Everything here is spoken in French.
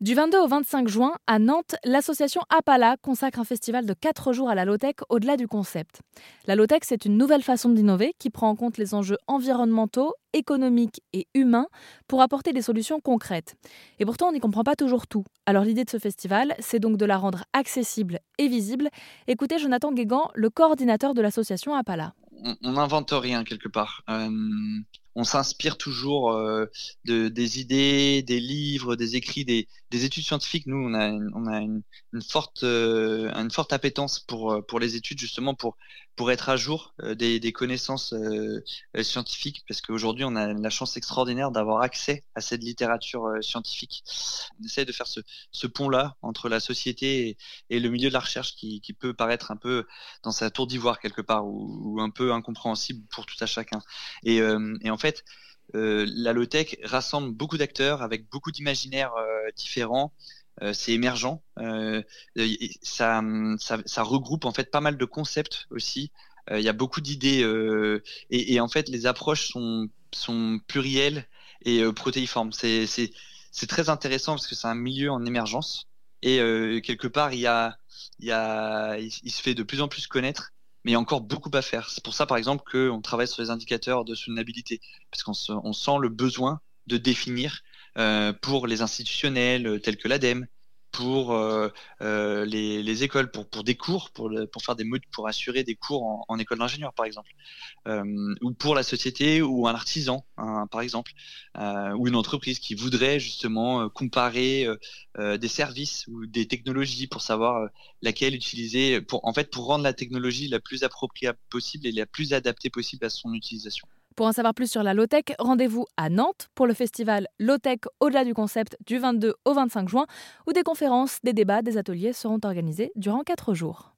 Du 22 au 25 juin, à Nantes, l'association Apala consacre un festival de 4 jours à la low-tech au-delà du concept. La low-tech, c'est une nouvelle façon d'innover qui prend en compte les enjeux environnementaux, économiques et humains pour apporter des solutions concrètes. Et pourtant, on n'y comprend pas toujours tout. Alors l'idée de ce festival, c'est donc de la rendre accessible et visible. Écoutez Jonathan Guégan, le coordinateur de l'association Apala. On n'invente rien quelque part. Euh, on s'inspire toujours euh, de, des idées, des livres, des écrits, des, des études scientifiques. Nous, on a, une, on a une, forte, euh, une forte appétence pour, euh, pour les études, justement pour, pour être à jour euh, des, des, connaissances scientifiques, parce qu'aujourd'hui, on a la chance extraordinaire d'avoir accès à cette littérature scientifique. On essaie de faire ce, ce pont-là entre la société et, et, le milieu de la recherche qui, qui, peut paraître un peu dans sa tour d'ivoire quelque part, ou, un peu incompréhensible pour tout à chacun. Et, fait, euh, la low-tech rassemble beaucoup d'acteurs avec beaucoup d'imaginaires euh, différents. Euh, c'est émergent. Ça, ça, regroupe en fait pas mal de concepts aussi. Il y a beaucoup d'idées et, en fait les approches sont, plurielles et protéiformes. C'est très intéressant parce que c'est un milieu en émergence et quelque part il se fait de plus en plus connaître mais il y a encore beaucoup à faire. C'est pour ça, par exemple, qu'on travaille sur les indicateurs de soutenabilité, parce qu'on on sent le besoin de définir euh, pour les institutionnels euh, tels que l'ADEME, pour euh, euh, les, les, écoles, pour, pour des cours, pour, le, pour faire des modes, pour assurer des cours en, école d'ingénieur, par exemple, euh, ou pour la société ou un artisan, hein, par exemple, ou une entreprise qui voudrait justement comparer des services ou des technologies pour savoir laquelle utiliser, pour en fait pour rendre la technologie la plus appropriée possible et la plus adaptée possible à son utilisation. Pour en savoir plus sur la low-tech, rendez-vous à Nantes pour le festival Low-Tech au-delà du concept du 22 au 25 juin, où des conférences, des débats, des ateliers seront organisés durant 4 jours.